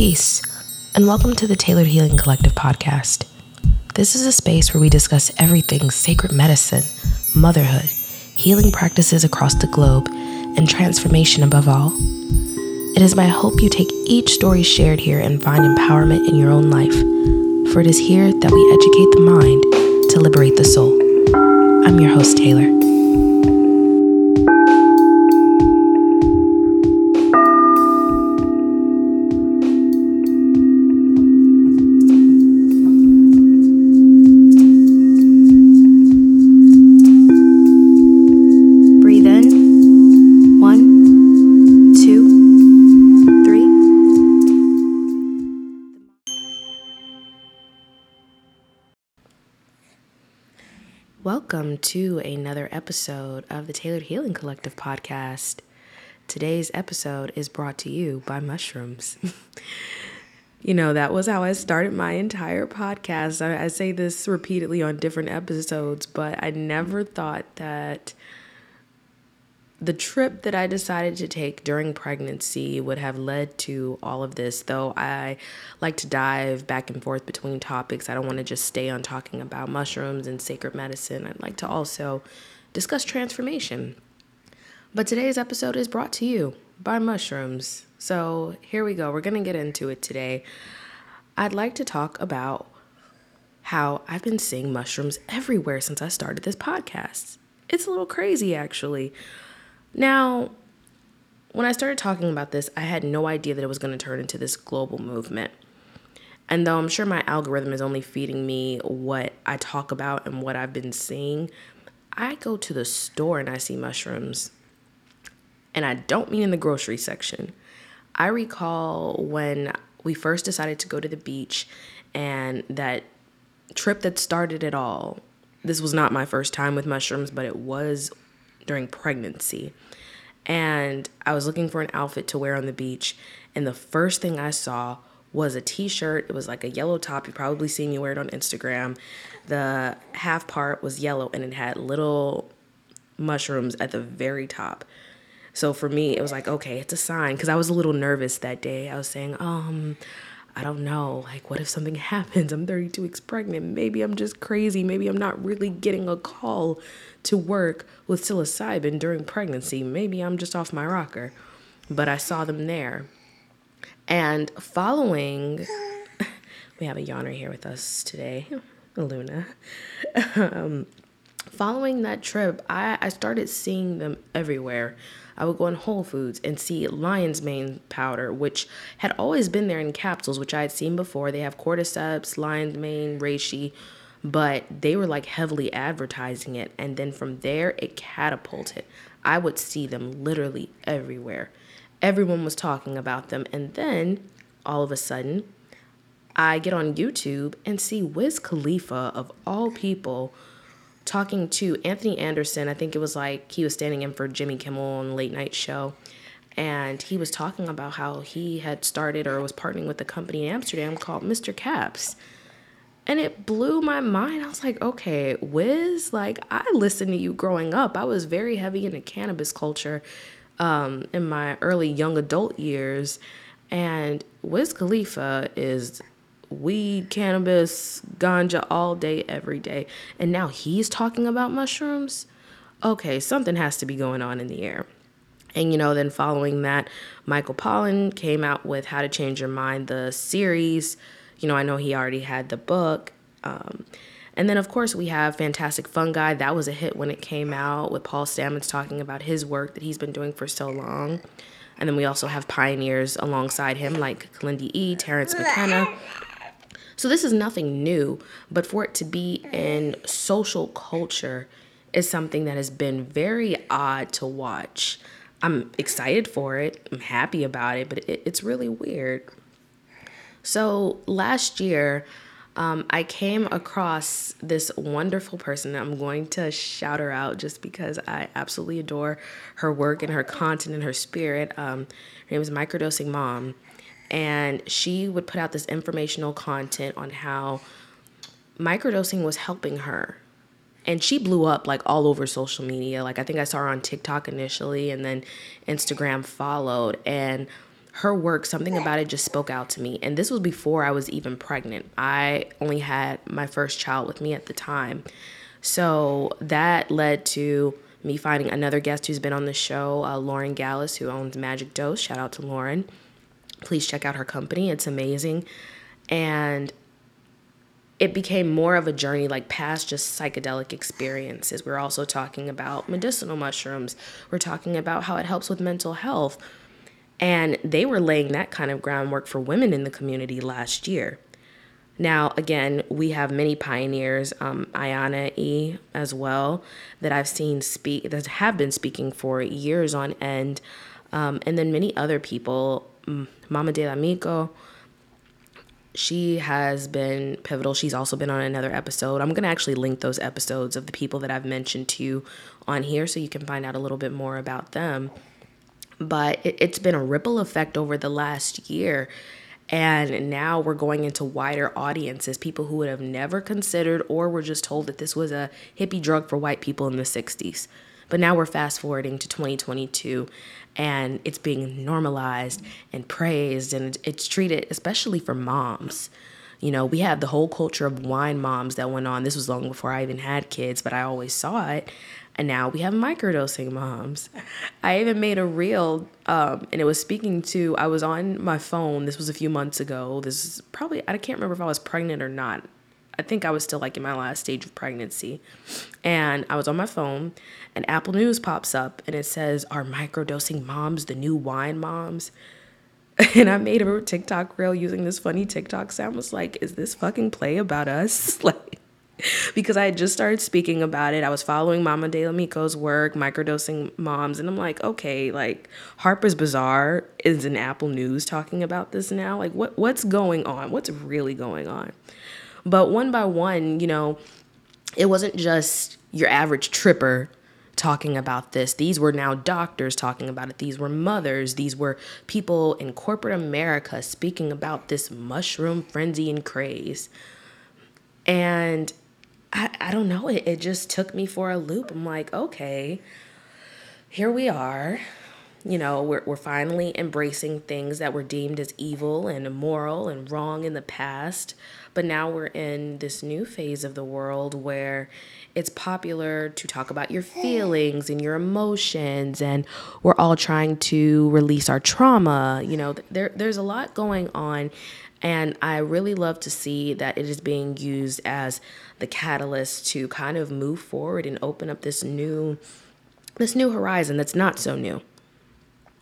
Peace, and welcome to the Tailored Healing Collective podcast. This is a space where we discuss everything sacred medicine, motherhood, healing practices across the globe, and transformation above all. It is my hope you take each story shared here and find empowerment in your own life, for it is here that we educate the mind to liberate the soul. I'm your host, Taylor. Episode of the Tailored Healing Collective podcast. Today's episode is brought to you by mushrooms. you know, that was how I started my entire podcast. I, I say this repeatedly on different episodes, but I never thought that the trip that I decided to take during pregnancy would have led to all of this, though I like to dive back and forth between topics. I don't want to just stay on talking about mushrooms and sacred medicine. I'd like to also discuss transformation. But today's episode is brought to you by mushrooms. So here we go. We're going to get into it today. I'd like to talk about how I've been seeing mushrooms everywhere since I started this podcast. It's a little crazy, actually. Now, when I started talking about this, I had no idea that it was going to turn into this global movement. And though I'm sure my algorithm is only feeding me what I talk about and what I've been seeing, I go to the store and I see mushrooms. And I don't mean in the grocery section. I recall when we first decided to go to the beach and that trip that started it all. This was not my first time with mushrooms, but it was during pregnancy. And I was looking for an outfit to wear on the beach. And the first thing I saw was a t shirt. It was like a yellow top. You probably seen me wear it on Instagram. The half part was yellow and it had little mushrooms at the very top. So for me, it was like, okay, it's a sign. Cause I was a little nervous that day. I was saying, um, I don't know. Like, what if something happens? I'm 32 weeks pregnant. Maybe I'm just crazy. Maybe I'm not really getting a call to work with psilocybin during pregnancy. Maybe I'm just off my rocker. But I saw them there. And following, we have a yawner here with us today, Luna. um, following that trip, I, I started seeing them everywhere. I would go in Whole Foods and see lion's mane powder, which had always been there in capsules, which I had seen before. They have cordyceps, lion's mane, reishi, but they were like heavily advertising it. And then from there, it catapulted. I would see them literally everywhere. Everyone was talking about them. And then all of a sudden, I get on YouTube and see Wiz Khalifa, of all people, talking to Anthony Anderson. I think it was like he was standing in for Jimmy Kimmel on the Late Night Show. And he was talking about how he had started or was partnering with a company in Amsterdam called Mr. Caps. And it blew my mind. I was like, okay, Wiz, like I listened to you growing up. I was very heavy into cannabis culture um, in my early young adult years. And Wiz Khalifa is weed, cannabis, ganja all day, every day. And now he's talking about mushrooms. Okay, something has to be going on in the air. And you know, then following that, Michael Pollan came out with How to Change Your Mind, the series. You know, I know he already had the book. Um, and then, of course, we have Fantastic Fungi. That was a hit when it came out with Paul Stamets talking about his work that he's been doing for so long. And then we also have pioneers alongside him like Kalindi E., Terence McKenna. So this is nothing new, but for it to be in social culture is something that has been very odd to watch. I'm excited for it, I'm happy about it, but it, it's really weird. So last year, um, I came across this wonderful person. I'm going to shout her out just because I absolutely adore her work and her content and her spirit. Um, her name is Microdosing Mom, and she would put out this informational content on how microdosing was helping her. And she blew up like all over social media. Like I think I saw her on TikTok initially, and then Instagram followed. And her work, something about it just spoke out to me. And this was before I was even pregnant. I only had my first child with me at the time. So that led to me finding another guest who's been on the show, uh, Lauren Galus, who owns Magic Dose. Shout out to Lauren. Please check out her company, it's amazing. And it became more of a journey like past just psychedelic experiences. We're also talking about medicinal mushrooms. We're talking about how it helps with mental health. And they were laying that kind of groundwork for women in the community last year. Now, again, we have many pioneers, um, Ayana E as well, that I've seen speak, that have been speaking for years on end. Um, and then many other people, Mm, Mama del Myco, she has been pivotal. She's also been on another episode. I'm going to actually link those episodes of the people that I've mentioned to you on here so you can find out a little bit more about them. But it, has been a ripple effect over the last year. And now we're going into wider audiences, people who would have never considered or were just told that this was a hippie drug for white people in the 60s. But now we're fast forwarding to 2022 and it's being normalized and praised and it's treated especially for moms. You know we have the whole culture of wine moms that went on. This was long before i even had kids but i always saw it. And now we have microdosing moms. I even made a reel um, and it was speaking to i was on my phone this was a few months ago this is probably i can't remember if i was pregnant or not I think I was still like in my last stage of pregnancy. And I was on my phone and Apple News pops up and it says, Are microdosing moms the new wine moms? And I made a TikTok reel using this funny TikTok sound. I was like, Is this fucking play about us? Like, because I had just started speaking about it. I was following Mama del Myco's work, microdosing moms, and I'm like, okay, like Harper's Bazaar is in Apple News talking about this now. Like, what what's going on? What's really going on? But one by one, you know, it wasn't just your average tripper talking about this. These were now doctors talking about it. These were mothers. These were people in corporate America speaking about this mushroom frenzy and craze. And I, I don't know, it, it just took me for a loop. I'm like, okay, here we are you know, we're, we're finally embracing things that were deemed as evil and immoral and wrong in the past. But now we're in this new phase of the world where it's popular to talk about your feelings and your emotions, and we're all trying to release our trauma. You know, there, there's a lot going on. And I really love to see that it is being used as the catalyst to kind of move forward and open up this new this new horizon that's not so new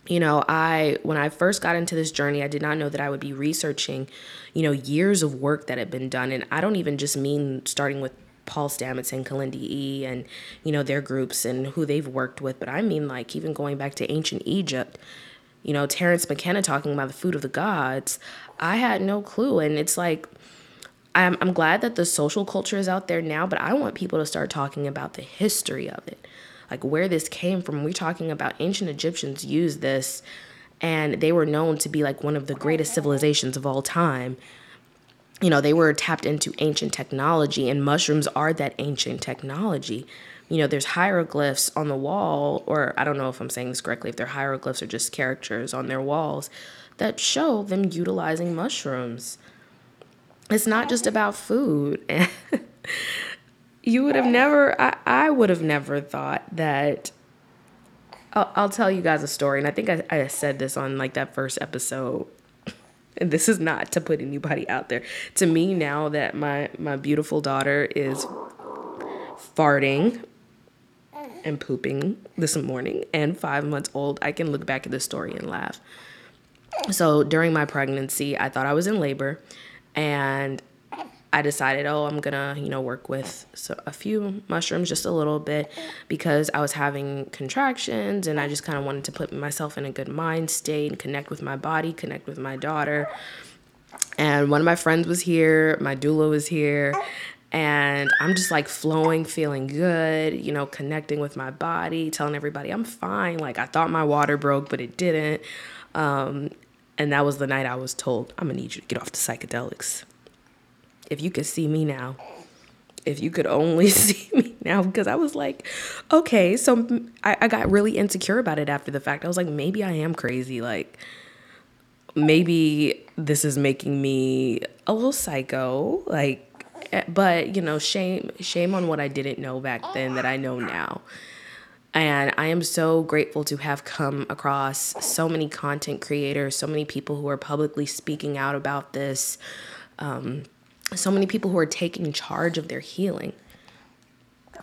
you know, I when I first got into this journey, I did not know that I would be researching, you know, years of work that had been done, and I don't even just mean starting with Paul Stamets and Kalindi E and you know their groups and who they've worked with, but I mean like even going back to ancient Egypt. You know, terence McKenna talking about the food of the gods. I had no clue, and it's like I'm I'm glad that the social culture is out there now, but I want people to start talking about the history of it like where this came from. We're talking about ancient Egyptians used this and they were known to be like one of the greatest civilizations of all time. You know, they were tapped into ancient technology, and mushrooms are that ancient technology. You know, there's hieroglyphs on the wall, or I don't know if I'm saying this correctly, if they're hieroglyphs or just characters on their walls that show them utilizing mushrooms. It's not just about food. you would have never I, I would have never thought that I'll, I'll tell you guys a story and i think I, I said this on like that first episode. And this is not to put anybody out there. To me now that my my beautiful daughter is farting and pooping this morning and five months old i can look back at the story and laugh. So during my pregnancy i thought i was in labor and I decided, oh, I'm gonna, you know, work with so, a few mushrooms, just a little bit, because I was having contractions and I just kind of wanted to put myself in a good mind state and connect with my body, connect with my daughter. And one of my friends was here, my doula was here, and I'm just like flowing, feeling good, you know, connecting with my body, telling everybody I'm fine. Like I thought my water broke, but it didn't. Um, and that was the night I was told, I'm gonna need you to get off the psychedelics if you could see me now, if you could only see me now, because I was like, okay, so I, I got really insecure about it after the fact. I was like, maybe I am crazy. Like, maybe this is making me a little psycho, like eh, but you know, shame shame on what I didn't know back then that I know now. And I am so grateful to have come across so many content creators, so many people who are publicly speaking out about this, um, so many people who are taking charge of their healing.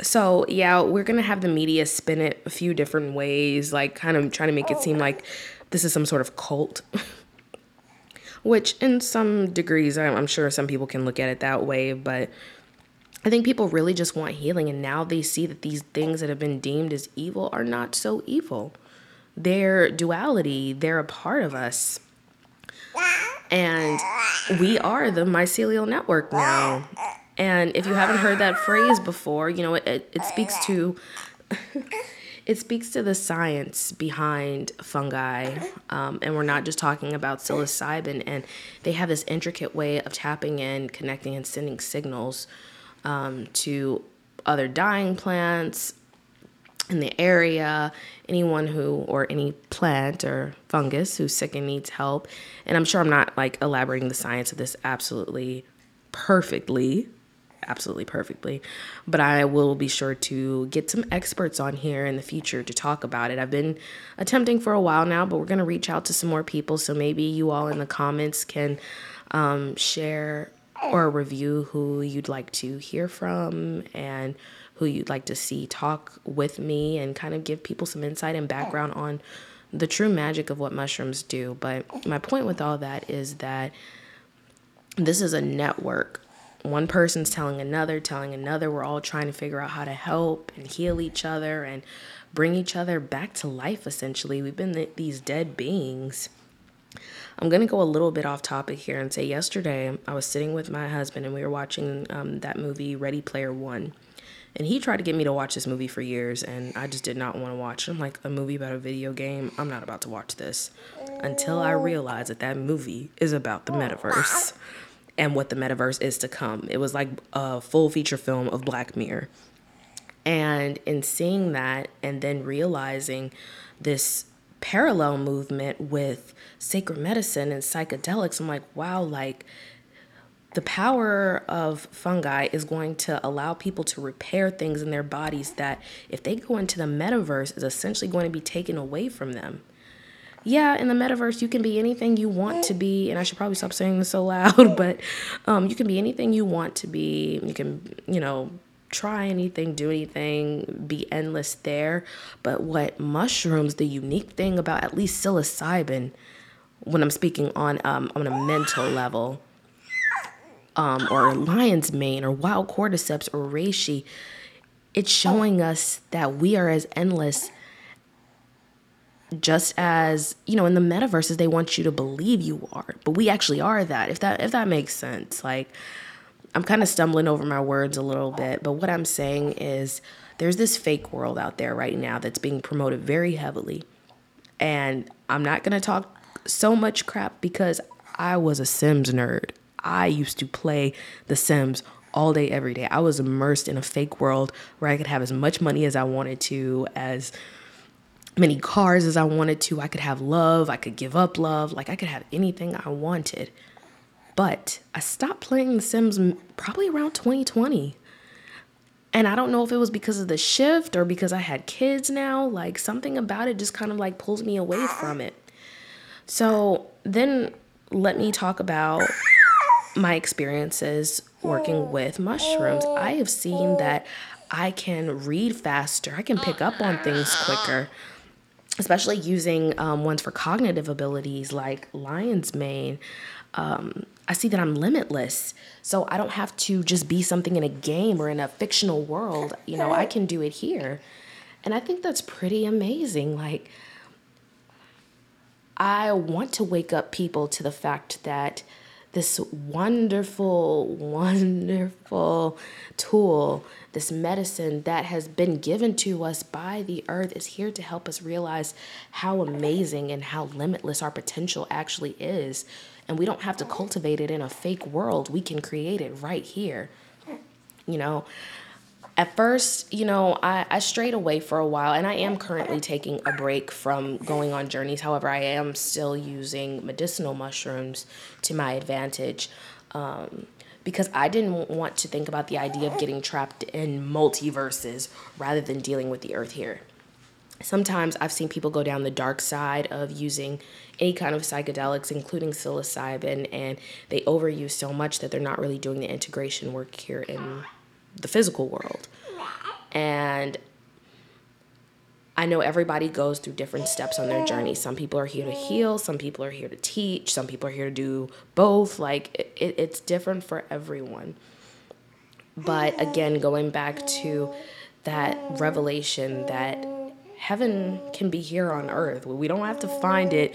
So, yeah, we're going to have the media spin it a few different ways, like kind of trying to make it oh, seem like this is some sort of cult. Which, in some degrees, I'm sure some people can look at it that way, but I think people really just want healing, and now they see that these things that have been deemed as evil are not so evil. They're duality, they're a part of us. And we are the mycelial network now. And if you haven't heard that phrase before, you know, it, it, it speaks to it speaks to the science behind fungi. Um, and we're not just talking about psilocybin. And they have this intricate way of tapping in, connecting, and sending signals um, to other dying plants in the area, anyone who, or any plant or fungus who's sick and needs help. And I'm sure I'm not like elaborating the science of this absolutely perfectly, absolutely perfectly, but I will be sure to get some experts on here in the future to talk about it. I've been attempting for a while now, but we're going to reach out to some more people. So maybe you all in the comments can um, share or review who you'd like to hear from and who you'd like to see talk with me and kind of give people some insight and background on the true magic of what mushrooms do. But my point with all that is that this is a network. One person's telling another, telling another. We're all trying to figure out how to help and heal each other and bring each other back to life, essentially. We've been these dead beings I'm going to go a little bit off topic here and say yesterday I was sitting with my husband and we were watching um, that movie Ready Player One. And he tried to get me to watch this movie for years, and I just did not want to watch. I'm like, a movie about a video game? I'm not about to watch this. Until I realized that that movie is about the metaverse and what the metaverse is to come. It was like a full feature film of Black Mirror. And in seeing that and then realizing this parallel movement with sacred medicine and psychedelics, I'm like, wow, like the power of fungi is going to allow people to repair things in their bodies that if they go into the metaverse is essentially going to be taken away from them. Yeah, in the metaverse you can be anything you want to be, and I should probably stop saying this so loud, but um, you can be anything you want to be. You can, you know, try anything, do anything, be endless there. But what mushrooms, the unique thing about at least psilocybin, when I'm speaking on um, on a mental level, um, or lion's mane, or wild cordyceps, or reishi, it's showing us that we are as endless just as you know in the metaverses they want you to believe you are but we actually are that if that if that makes sense like I'm kind of stumbling over my words a little bit, but what I'm saying is there's this fake world out there right now that's being promoted very heavily. And I'm not going to talk so much crap because I was a Sims nerd. I used to play The Sims all day, every day. I was immersed in a fake world where I could have as much money as I wanted to, as many cars as I wanted to. I could have love. I could give up love. Like I could have anything I wanted. But I stopped playing The Sims probably around 2020. And I don't know if it was because of the shift or because I had kids now. Like something about it just kind of like pulls me away from it. So then let me talk about my experiences working with mushrooms. I have seen that I can read faster, I can pick up on things quicker, especially using um, ones for cognitive abilities like lion's mane. Um, I see that I'm limitless. So I don't have to just be something in a game or in a fictional world. You know, I can do it here. And I think that's pretty amazing. Like, I want to wake up people to the fact that this wonderful, wonderful tool, this medicine that has been given to us by the earth, is here to help us realize how amazing and how limitless our potential actually is and we don't have to cultivate it in a fake world. We can create it right here. You know, at first, you know, I, I strayed away for a while, and I am currently taking a break from going on journeys. However, I am still using medicinal mushrooms to my advantage um, because I didn't want to think about the idea of getting trapped in multiverses rather than dealing with the earth here. Sometimes I've seen people go down the dark side of using any kind of psychedelics, including psilocybin, and they overuse so much that they're not really doing the integration work here in the physical world. And I know everybody goes through different steps on their journey. Some people are here to heal, some people are here to teach, some people are here to do both. Like it, it's different for everyone. But again, going back to that revelation that heaven can be here on earth. We don't have to find it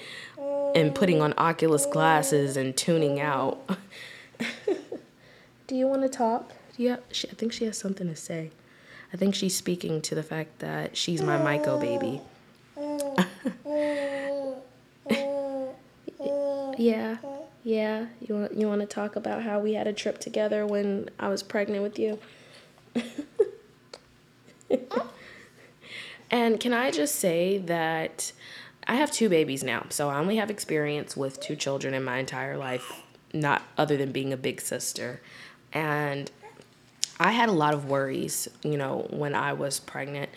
in putting on Oculus glasses and tuning out. Do you want to talk? Yeah, she, I think she has something to say. I think she's speaking to the fact that she's my Myco baby. yeah, yeah. You want you want to talk about how we had a trip together when I was pregnant with you? and can I just say that I have two babies now, so I only have experience with two children in my entire life, not other than being a big sister. And I had a lot of worries, you know, when I was pregnant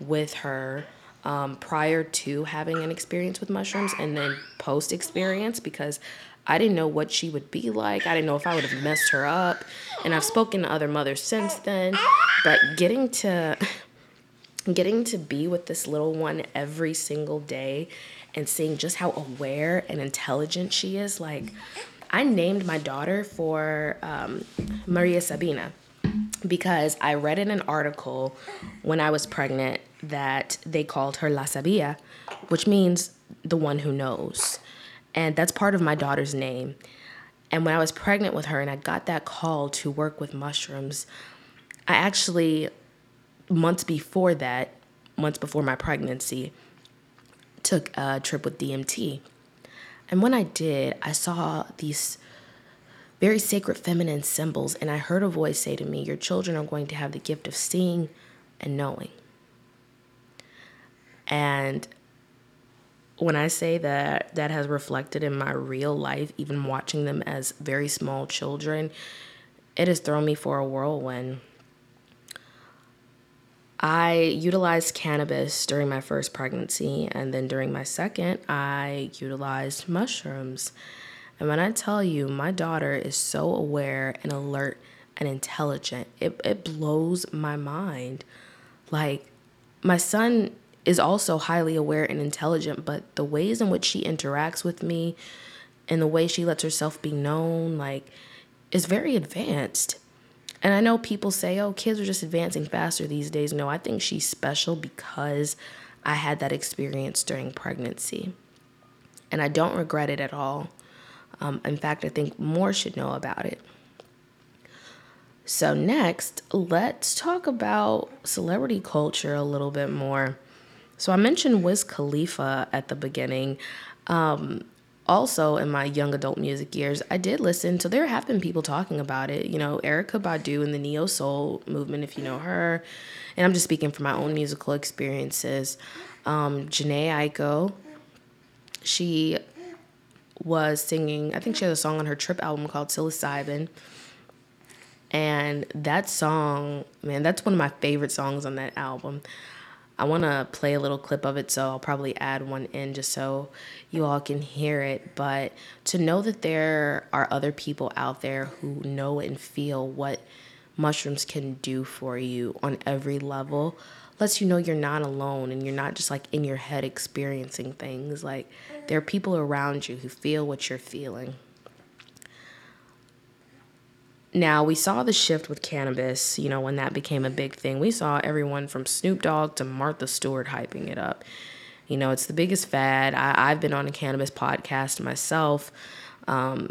with her um, prior to having an experience with mushrooms and then post experience because I didn't know what she would be like. I didn't know if I would have messed her up. And I've spoken to other mothers since then. But getting to getting to be with this little one every single day and seeing just how aware and intelligent she is, like I named my daughter for um, Maria Sabina because I read in an article when I was pregnant that they called her La Sabia, which means the one who knows. And that's part of my daughter's name. And when I was pregnant with her and I got that call to work with mushrooms, I actually, months before that, months before my pregnancy, took a trip with DMT. And when I did, I saw these very sacred feminine symbols. And I heard a voice say to me, Your children are going to have the gift of seeing and knowing. And when I say that that has reflected in my real life, even watching them as very small children, it has thrown me for a whirlwind. I utilized cannabis during my first pregnancy, and then during my second, I utilized mushrooms. And when I tell you, my daughter is so aware and alert and intelligent, it, it blows my mind. Like, my son is also highly aware and intelligent, but the ways in which she interacts with me and the way she lets herself be known, like, is very advanced. And I know people say, oh, kids are just advancing faster these days. No, I think she's special because I had that experience during pregnancy. And I don't regret it at all. Um, in fact, I think more should know about it. So, next, let's talk about celebrity culture a little bit more. So, I mentioned Wiz Khalifa at the beginning. Um, also, in my young adult music years, I did listen. So, there have been people talking about it. You know, Erykah Badu in the neo soul movement, if you know her. And I'm just speaking from my own musical experiences. Um, Jhené Aiko, she was singing, I think she has a song on her Trip album called Psilocybin. And that song, man, that's one of my favorite songs on that album. I want to play a little clip of it, so I'll probably add one in just so you all can hear it. But to know that there are other people out there who know and feel what mushrooms can do for you on every level lets you know you're not alone and you're not just like in your head experiencing things. Like there are people around you who feel what you're feeling. Now, we saw the shift with cannabis, you know, when that became a big thing. We saw everyone from Snoop Dogg to Martha Stewart hyping it up. You know, it's the biggest fad. I, have been on a cannabis podcast myself. Um,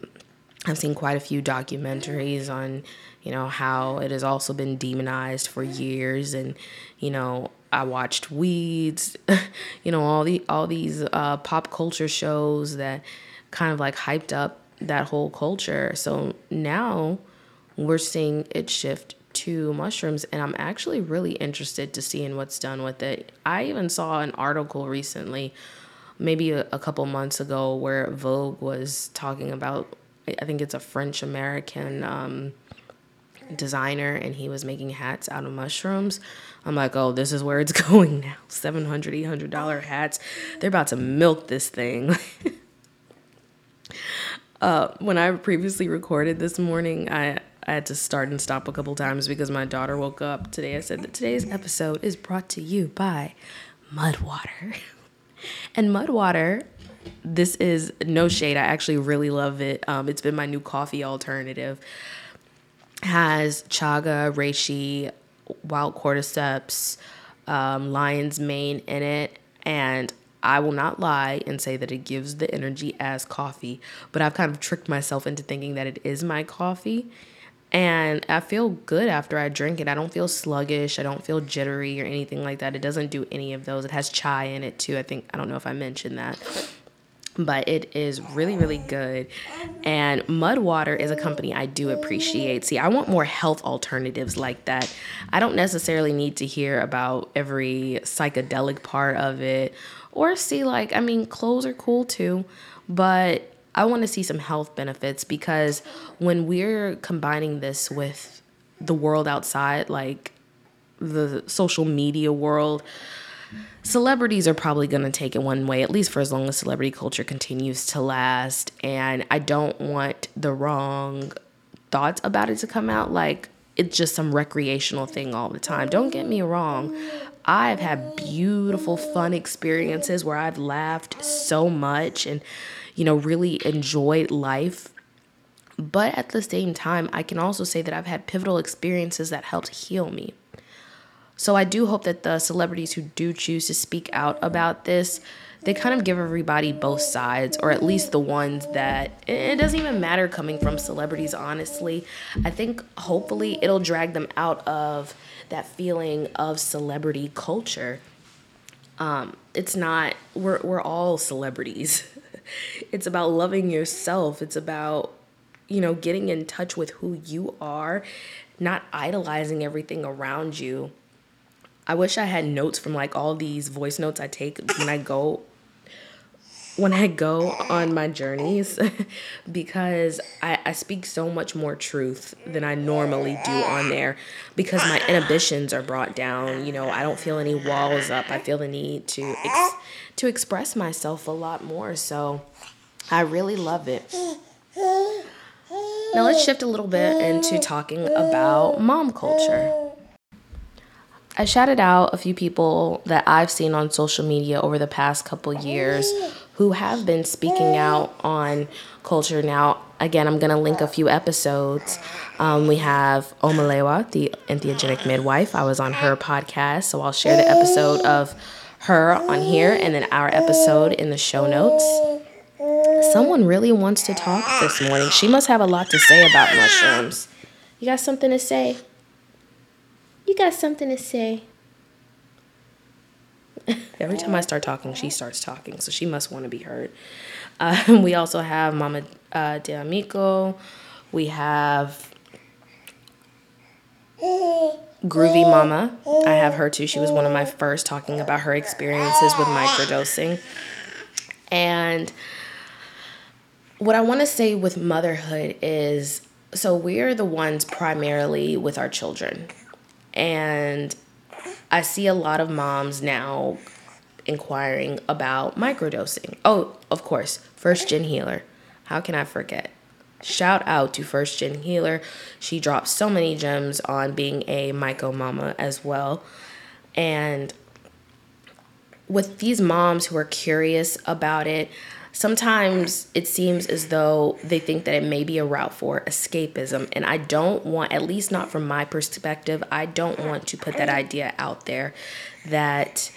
I've seen quite a few documentaries on, you know, how it has also been demonized for years, and you know, I watched Weeds, you know, all the all these uh, pop culture shows that kind of like hyped up that whole culture. So now we're seeing it shift to mushrooms and I'm actually really interested to seeing what's done with it. I even saw an article recently, maybe a, a couple months ago, where Vogue was talking about, I think it's a French American um, designer, and he was making hats out of mushrooms. I'm like, oh, this is where it's going now. $700, $800 hats. They're about to milk this thing. uh, when I previously recorded this morning, I I had to start and stop a couple times because my daughter woke up today. I said that today's episode is brought to you by Mudwater. and Mudwater, this is no shade. I actually really love it. Um, it's been my new coffee alternative. Has chaga, reishi, wild cordyceps, um, lion's mane in it, and I will not lie and say that it gives the energy as coffee, but I've kind of tricked myself into thinking that it is my coffee and I feel good after I drink it. I don't feel sluggish. I don't feel jittery or anything like that. It doesn't do any of those. It has chai in it too. I think, I don't know if I mentioned that. But it is really, really good. And Mudwater is a company I do appreciate. See, I want more health alternatives like that. I don't necessarily need to hear about every psychedelic part of it or see, like, I mean, clothes are cool too. But I want to see some health benefits because when we're combining this with the world outside, like the social media world, celebrities are probably going to take it one way, at least for as long as celebrity culture continues to last. And I don't want the wrong thoughts about it to come out. Like, it's just some recreational thing all the time. Don't get me wrong. I've had beautiful, fun experiences where I've laughed so much and you know, really enjoyed life. But at the same time, I can also say that I've had pivotal experiences that helped heal me. So I do hope that the celebrities who do choose to speak out about this, they kind of give everybody both sides, or at least the ones that it doesn't even matter coming from celebrities, honestly. I think hopefully it'll drag them out of that feeling of celebrity culture. Um, it's not, we're, we're all celebrities. it's about loving yourself. It's about, you know, getting in touch with who you are, not idolizing everything around you. I wish I had notes from like all these voice notes I take when I go when I go on my journeys because I, I speak so much more truth than I normally do on there because my inhibitions are brought down. You know, I don't feel any walls up. I feel the need to ex- to express myself a lot more. So I really love it. Now let's shift a little bit into talking about mom culture. I shouted out a few people that I've seen on social media over the past couple years who have been speaking out on culture. Now, again, I'm going to link a few episodes. Um, we have Omalewa, the entheogenic midwife. I was on her podcast, so I'll share the episode of her on here and then our episode in the show notes. Someone really wants to talk this morning. She must have a lot to say about mushrooms. You got something to say? You got something to say? Every time I start talking, she starts talking, so she must want to be heard. Uh, we also have Mama uh, De Amico. We have Groovy Mama. I have her too. She was one of my first talking about her experiences with microdosing. And what I want to say with motherhood is so we're the ones primarily with our children. And I see a lot of moms now inquiring about microdosing. Oh, of course, First Gen Healer. How can I forget? Shout out to First Gen Healer. She drops so many gems on being a myco mama as well. And with these moms who are curious about it, sometimes it seems as though they think that it may be a route for escapism. And I don't want, at least not from my perspective, I don't want to put that idea out there that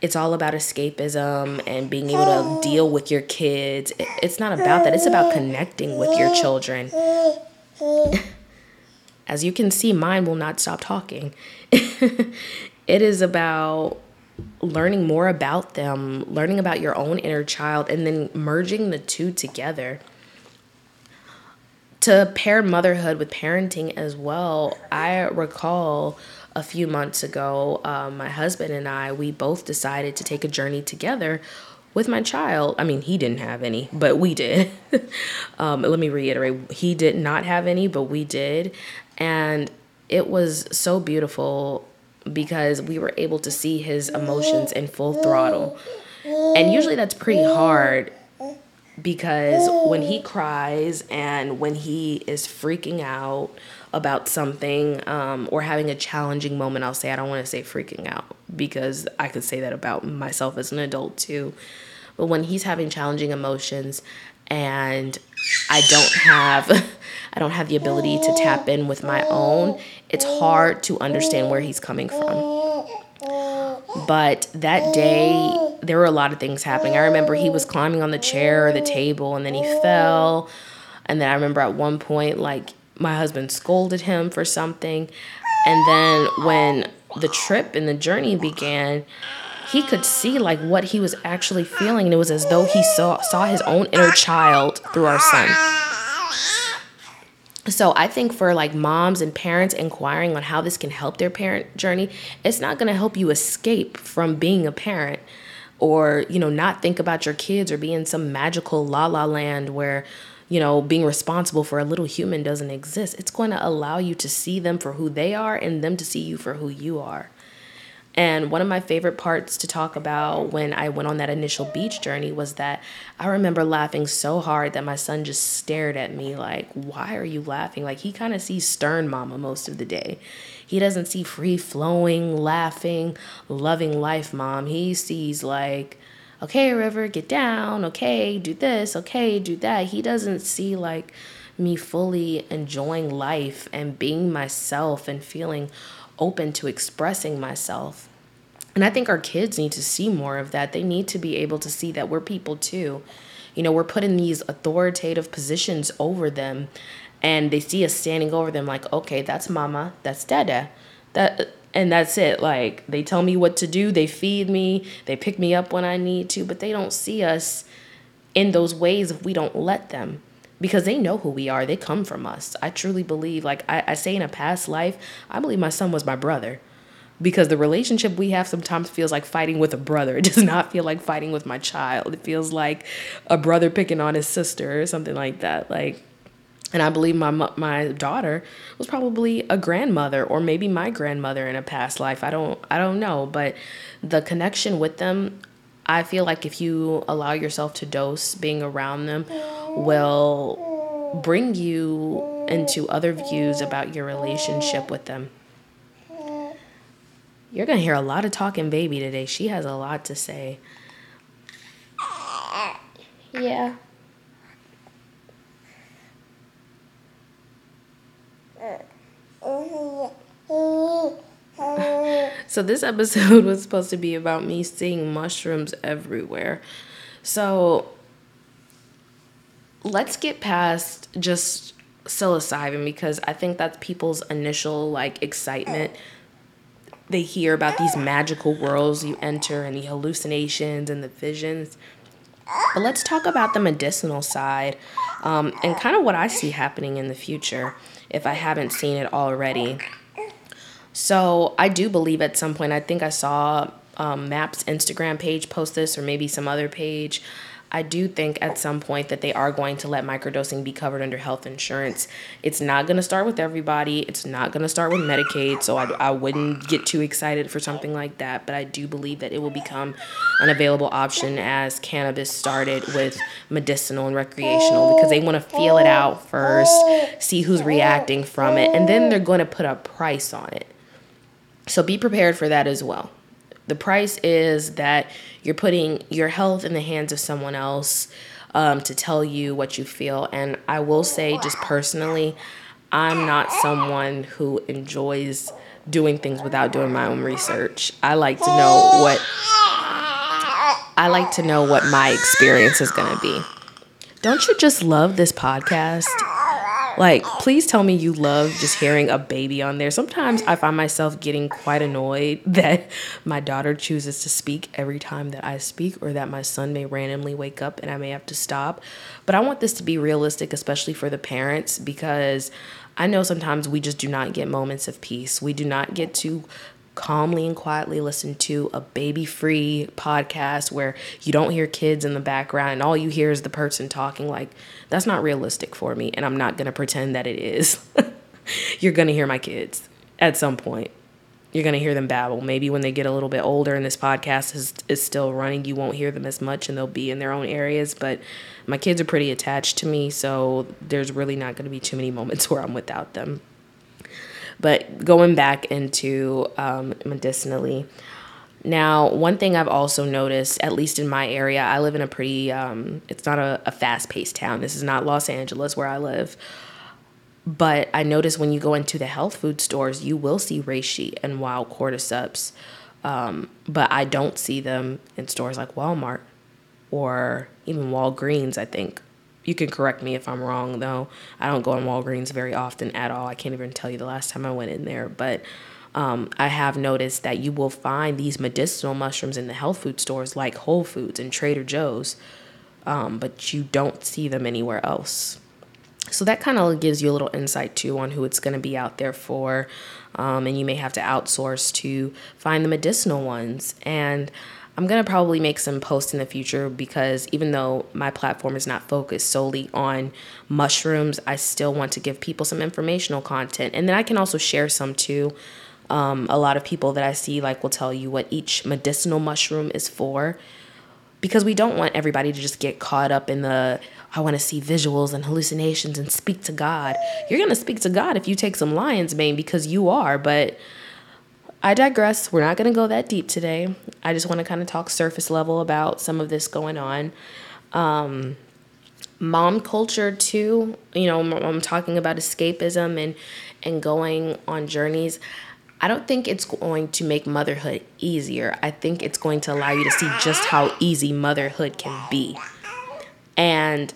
it's all about escapism and being able to deal with your kids. It's not about that. It's about connecting with your children. As you can see, mine will not stop talking. it is about learning more about them, learning about your own inner child, and then merging the two together. to pair motherhood with parenting as well, I recall a few months ago, um, my husband and I, we both decided to take a journey together with my child. I mean, he didn't have any, but we did. um, let me reiterate he did not have any, but we did. And it was so beautiful because we were able to see his emotions in full throttle. And usually that's pretty hard because when he cries and when he is freaking out about something um, or having a challenging moment, I'll say, I don't want to say freaking out because I could say that about myself as an adult too. But when he's having challenging emotions and I don't have I don't have the ability to tap in with my own, it's hard to understand where he's coming from. But that day there were a lot of things happening. I remember he was climbing on the chair or the table and then he fell. And then I remember at one point like my husband scolded him for something. And then when the trip and the journey began, he could see like what he was actually feeling and it was as though he saw saw his own inner child through our son. So i think for like moms and parents inquiring on how this can help their parent journey it's not going to help you escape from being a parent or you know not think about your kids or be in some magical la la land where you know being responsible for a little human doesn't exist. It's going to allow you to see them for who they are and them to see you for who you are and one of my favorite parts to talk about when I went on that initial beach journey was that I remember laughing so hard that my son just stared at me like, Why are you laughing? Like, he kind of sees stern mama most of the day. He doesn't see free flowing, laughing, loving life mom. He sees like, Okay, River, get down. Okay, do this. Okay, do that. He doesn't see like me fully enjoying life and being myself and feeling open to expressing myself. And I think our kids need to see more of that. They need to be able to see that we're people too. You know, we're put in these authoritative positions over them and they see us standing over them like, "Okay, that's mama, that's dada." That and that's it. Like they tell me what to do, they feed me, they pick me up when I need to, but they don't see us in those ways if we don't let them because they know who we are. They come from us. I truly believe, like I, I say in a past life, I believe my son was my brother because the relationship we have sometimes feels like fighting with a brother. It does not feel like fighting with my child. It feels like a brother picking on his sister or something like that. Like, and I believe my my daughter was probably a grandmother or maybe my grandmother in a past life. I don't I don't know, but the connection with them, I feel like if you allow yourself to dose being around them, will bring you into other views about your relationship with them. You're going to hear a lot of talking baby today. She has a lot to say. Yeah. Mm-hmm. so this episode was supposed to be about me seeing mushrooms everywhere. So let's get past just psilocybin because I think that's people's initial like excitement. They hear about these magical worlds you enter and the hallucinations and the visions. But let's talk about the medicinal side um, and kind of what I see happening in the future if I haven't seen it already. So I do believe at some point, I think I saw um, MAPS Instagram page post this or maybe some other page I do think at some point that they are going to let microdosing be covered under health insurance. It's not going to start with everybody. It's not going to start with Medicaid, so I, I wouldn't get too excited for something like that. But I do believe that it will become an available option as cannabis started with medicinal and recreational because they want to feel it out first, see who's reacting from it, and then they're going to put a price on it. So be prepared for that as well. The price is that you're putting your health in the hands of someone else um, to tell you what you feel. And I will say, just personally, I'm not someone who enjoys doing things without doing my own research. I like to know what I like to know what my experience is going to be. Don't you just love this podcast? Like, please tell me you love just hearing a baby on there. Sometimes I find myself getting quite annoyed that my daughter chooses to speak every time that I speak, or that my son may randomly wake up and I may have to stop. But I want this to be realistic, especially for the parents, because I know sometimes we just do not get moments of peace. We do not get to calmly and quietly listen to a baby free podcast where you don't hear kids in the background and all you hear is the person talking. Like, that's not realistic for me. And I'm not going to pretend that it is. You're going to hear my kids at some point. You're going to hear them babble. Maybe when they get a little bit older and this podcast is, is still running, you won't hear them as much and they'll be in their own areas. But my kids are pretty attached to me. So there's really not going to be too many moments where I'm without them. But going back into um, medicinally, now one thing I've also noticed, at least in my area, I live in a pretty, um, it's not a, a fast paced town. This is not Los Angeles where I live. But I notice when you go into the health food stores, you will see reishi and wild cordyceps. Um, but I don't see them in stores like Walmart or even Walgreens, I think you can correct me if I'm wrong, though. I don't go in Walgreens very often at all. I can't even tell you the last time I went in there. But um, I have noticed that you will find these medicinal mushrooms in the health food stores like Whole Foods and Trader Joe's, um, but you don't see them anywhere else. So that kind of gives you a little insight too on who it's going to be out there for. Um, and you may have to outsource to find the medicinal ones. And I'm going to probably make some posts in the future because even though my platform is not focused solely on mushrooms, I still want to give people some informational content. And then I can also share some too. Um, a lot of people that I see like will tell you what each medicinal mushroom is for because we don't want everybody to just get caught up in the I want to see visuals and hallucinations and speak to God. You're going to speak to God if you take some lion's mane because you are, but I digress. We're not going to go that deep today. I just want to kind of talk surface level about some of this going on. Um, mom culture too. You know, I'm talking about escapism and and going on journeys. I don't think it's going to make motherhood easier. I think it's going to allow you to see just how easy motherhood can be. And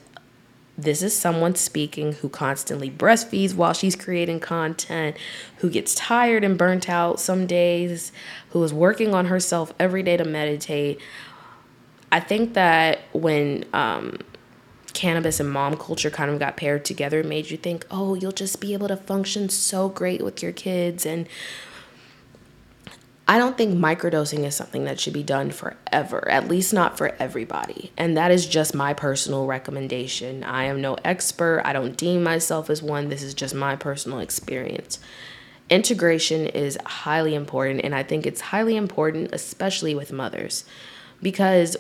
this is someone speaking who constantly breastfeeds while she's creating content, who gets tired and burnt out some days, who is working on herself every day to meditate. I think that when um, cannabis and mom culture kind of got paired together, it made you think, oh, you'll just be able to function so great with your kids and I don't think microdosing is something that should be done forever, at least not for everybody. And that is just my personal recommendation. I am no expert, I don't deem myself as one. This is just my personal experience. Integration is highly important, and I think it's highly important, especially with mothers, because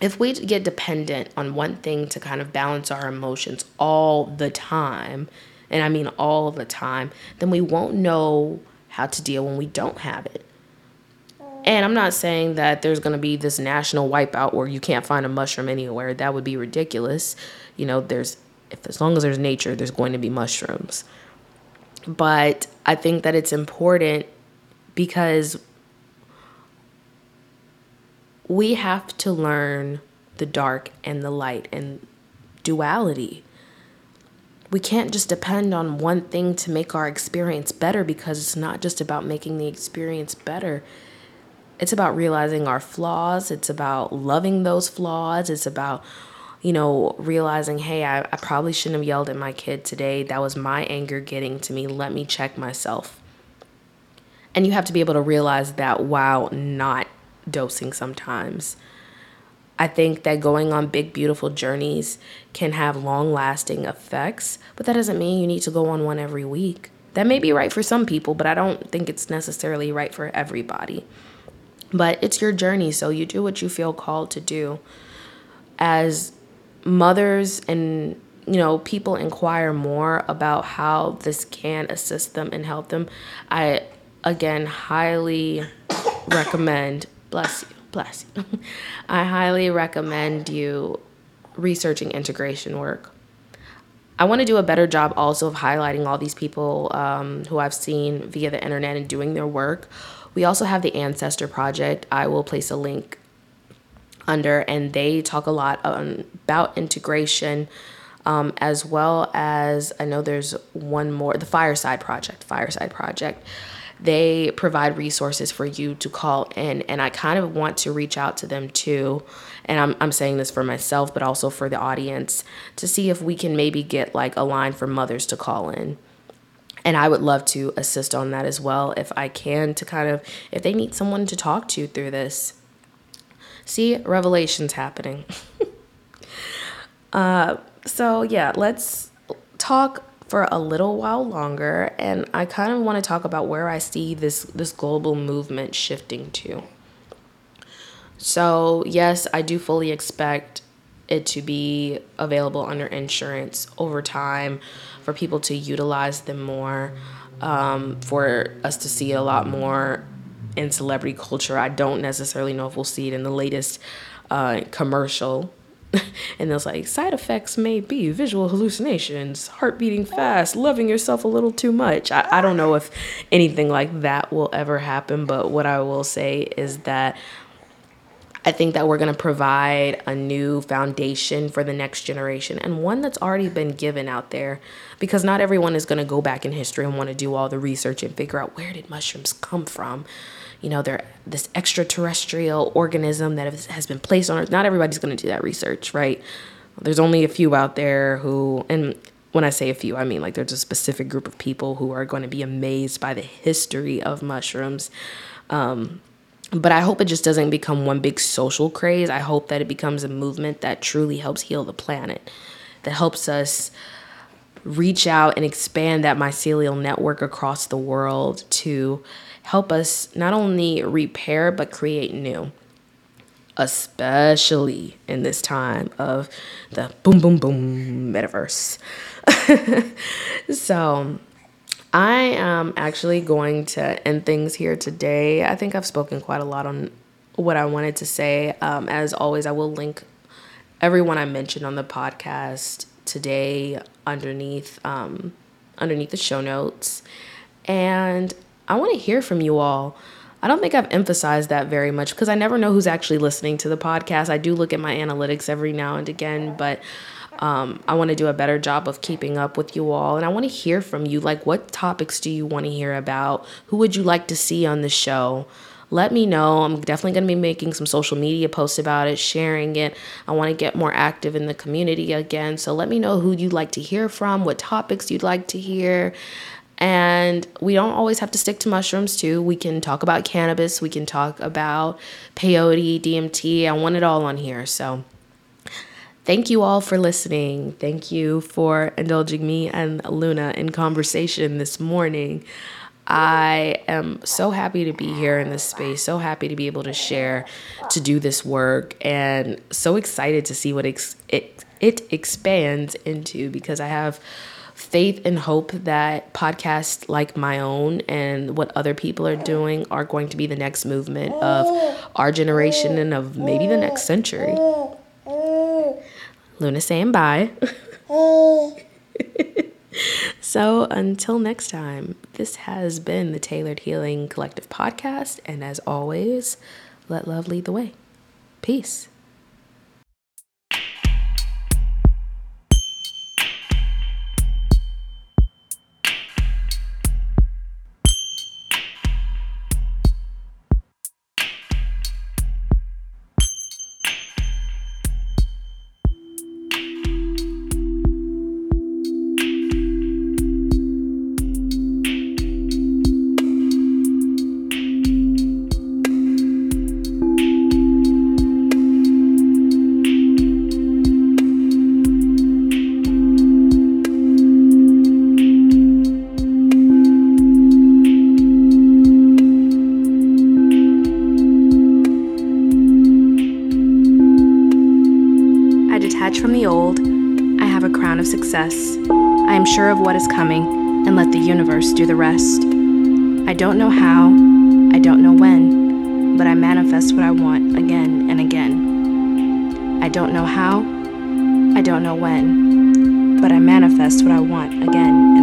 if we get dependent on one thing to kind of balance our emotions all the time, and I mean all the time, then we won't know how to deal when we don't have it. And I'm not saying that there's going to be this national wipeout where you can't find a mushroom anywhere. That would be ridiculous. You know, there's if as long as there's nature, there's going to be mushrooms. But I think that it's important because we have to learn the dark and the light and duality we can't just depend on one thing to make our experience better because it's not just about making the experience better. It's about realizing our flaws. It's about loving those flaws. It's about, you know, realizing, hey, I, I probably shouldn't have yelled at my kid today. That was my anger getting to me. Let me check myself. And you have to be able to realize that while not dosing sometimes. I think that going on big, beautiful journeys can have long lasting effects, but that doesn't mean you need to go on one every week. That may be right for some people, but I don't think it's necessarily right for everybody. But it's your journey, so you do what you feel called to do. As mothers and you know people inquire more about how this can assist them and help them, I again highly recommend bless you bless you. I highly recommend you researching integration work. I want to do a better job also of highlighting all these people um, who I've seen via the internet and doing their work. We also have the Ancestor Project. I will place a link under, and they talk a lot on, about integration. um, as well as I know there's one more, the Fireside Project. Fireside Project. They provide resources for you to call in, and I kind of want to reach out to them too. And I'm, I'm saying this for myself, but also for the audience to see if we can maybe get like a line for mothers to call in and I would love to assist on that as well if I can to kind of if they need someone to talk to through this. See revelations happening. uh, so yeah, let's talk for a little while longer and I kind of want to talk about where I see this this global movement shifting to. So, yes, I do fully expect it to be available under insurance over time for people to utilize them more, um, for us to see a lot more in celebrity culture. I don't necessarily know if we'll see it in the latest uh, commercial. and there's like side effects may be visual hallucinations, heart beating fast, loving yourself a little too much. I, I don't know if anything like that will ever happen, but what I will say is that I think that we're going to provide a new foundation for the next generation and one that's already been given out there because not everyone is going to go back in history and want to do all the research and figure out where did mushrooms come from. You know, they're this extraterrestrial organism that has been placed on Earth. Not everybody's going to do that research, right? There's only a few out there who, and when I say a few, I mean like there's a specific group of people who are going to be amazed by the history of mushrooms. Um, but I hope it just doesn't become one big social craze. I hope that it becomes a movement that truly helps heal the planet, that helps us reach out and expand that mycelial network across the world to help us not only repair but create new especially in this time of the boom boom boom metaverse so I am actually going to end things here today. I think I've spoken quite a lot on what I wanted to say. Um, as always, I will link everyone I mentioned on the podcast today underneath um, underneath the show notes. And I want to hear from you all. I don't think I've emphasized that very much because I never know who's actually listening to the podcast. I do look at my analytics every now and again, but um, I want to do a better job of keeping up with you all. And I want to hear from you. Like, what topics do you want to hear about? Who would you like to see on the show? Let me know. I'm definitely going to be making some social media posts about it, sharing it. I want to get more active in the community again. So let me know who you'd like to hear from, what topics you'd like to hear. And we don't always have to stick to mushrooms, too. We can talk about cannabis, we can talk about peyote, DMT. I want it all on here. So Thank you all for listening. Thank you for indulging me and Luna in conversation this morning. I am so happy to be here in this space, so happy to be able to share, to do this work, and so excited to see what ex- it, it expands into because I have faith and hope that podcasts like my own and what other people are doing are going to be the next movement of our generation and of maybe the next century. Luna saying bye. so until next time, this has been the Tailored Healing Collective podcast. And as always, let love lead the way. Peace. Do the rest. I don't know how, I don't know when, but I manifest what I want again and again. I don't know how, I don't know when, but I manifest what I want again